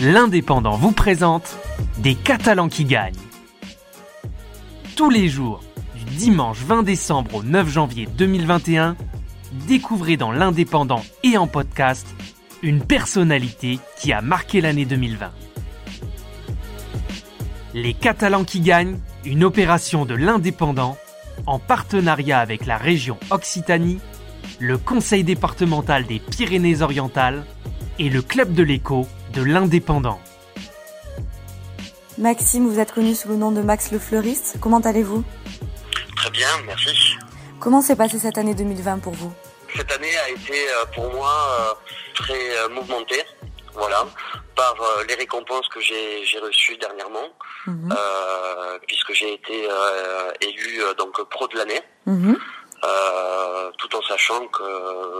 l'Indépendant vous présente Des Catalans qui gagnent. Tous les jours, du dimanche 20 décembre au 9 janvier 2021, découvrez dans l'Indépendant et en podcast une personnalité qui a marqué l'année 2020. Les Catalans qui gagnent, une opération de l'Indépendant en partenariat avec la région Occitanie, le Conseil départemental des Pyrénées-Orientales et le Club de l'écho de l'Indépendant. Maxime, vous êtes connu sous le nom de Max le fleuriste. Comment allez-vous? Très bien, merci. Comment s'est passée cette année 2020 pour vous? Cette année a été euh, pour moi euh, très euh, mouvementée, voilà, par les récompenses que j'ai reçues dernièrement, mhm. puisque j'ai été élu donc pro de l'année. Mhm. tout en sachant que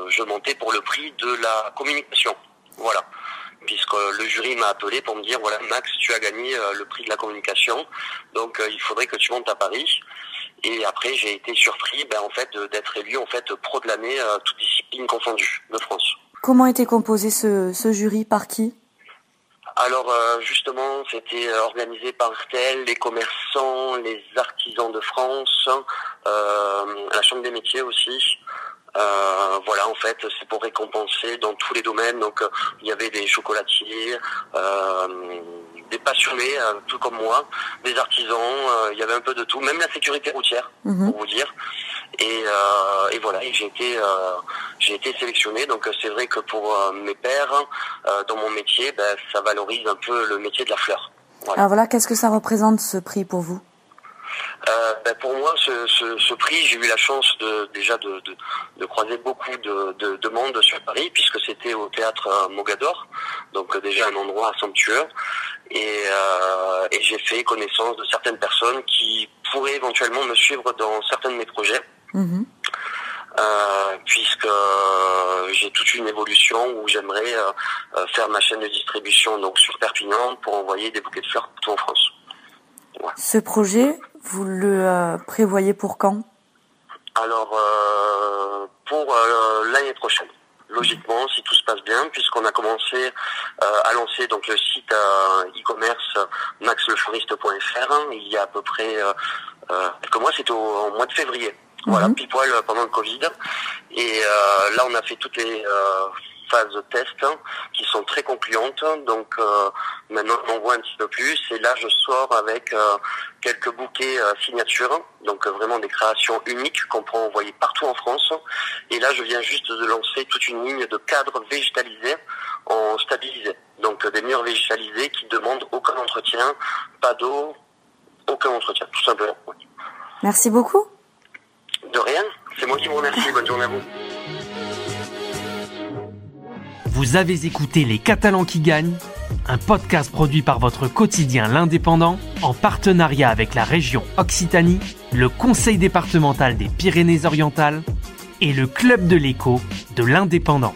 je montais pour le prix de la communication. Voilà puisque le jury m'a appelé pour me dire voilà Max tu as gagné euh, le prix de la communication donc euh, il faudrait que tu montes à Paris et après j'ai été surpris ben, en fait d'être élu en fait pro de l'année euh, toute discipline confondue de France. Comment était composé ce, jury? Par qui? Alors justement, c'était organisé par RTL, les commerçants, les artisans de France, la Chambre des métiers aussi. Euh, en fait, c'est pour récompenser dans tous les domaines. Donc, euh, il y avait des chocolatiers, euh, des passionnés, tout comme moi, des artisans. il y avait un peu de tout, même la sécurité routière, mhm. pour vous dire. Et, voilà, j'ai été, j'ai été sélectionné. Donc, c'est vrai que pour mes pères, dans mon métier, ben, ça valorise un peu le métier de la fleur. Alors voilà, qu'est-ce que ça représente ce prix pour vous? Euh, ben pour moi, ce, ce, ce prix, j'ai eu la chance de, déjà de, de, de croiser beaucoup de, de, monde sur Paris, puisque c'était au théâtre euh, Mogador, donc euh, déjà un endroit somptueux. Et, euh, et j'ai fait connaissance de certaines personnes qui pourraient éventuellement me suivre dans certains de mes projets. Mhm. Euh, puisque j'ai toute une évolution où j'aimerais faire ma chaîne de distribution donc sur Perpignan pour envoyer des bouquets de fleurs partout en France. Ce projet, vous le euh, prévoyez pour quand? Alors, euh, pour euh, l'année prochaine. Logiquement, si tout se passe bien, puisqu'on a commencé à lancer donc le site e-commerce maxlefleuriste.fr il y a à peu près quelques mois, c'était au, mois de février. Voilà, mhm. pile poil pendant le Covid. Et là, on a fait toutes les phases de test qui sont très concluantes. Donc euh, maintenant on voit un petit peu plus. Et là je sors avec euh, quelques bouquets euh, signatures, donc vraiment des créations uniques qu'on peut envoyer partout en France. Et là je viens juste de lancer toute une ligne de cadres végétalisés en stabilisé. Donc des murs végétalisés qui demandent aucun entretien, pas d'eau, aucun entretien, tout simplement. Merci beaucoup. De rien, c'est moi qui vous remercie. Bonne journée à vous. Vous avez écouté Les Catalans qui gagnent, un podcast produit par votre quotidien L'Indépendant en partenariat avec la région Occitanie, le Conseil départemental des Pyrénées-Orientales et le Club de l'écho de l'Indépendant.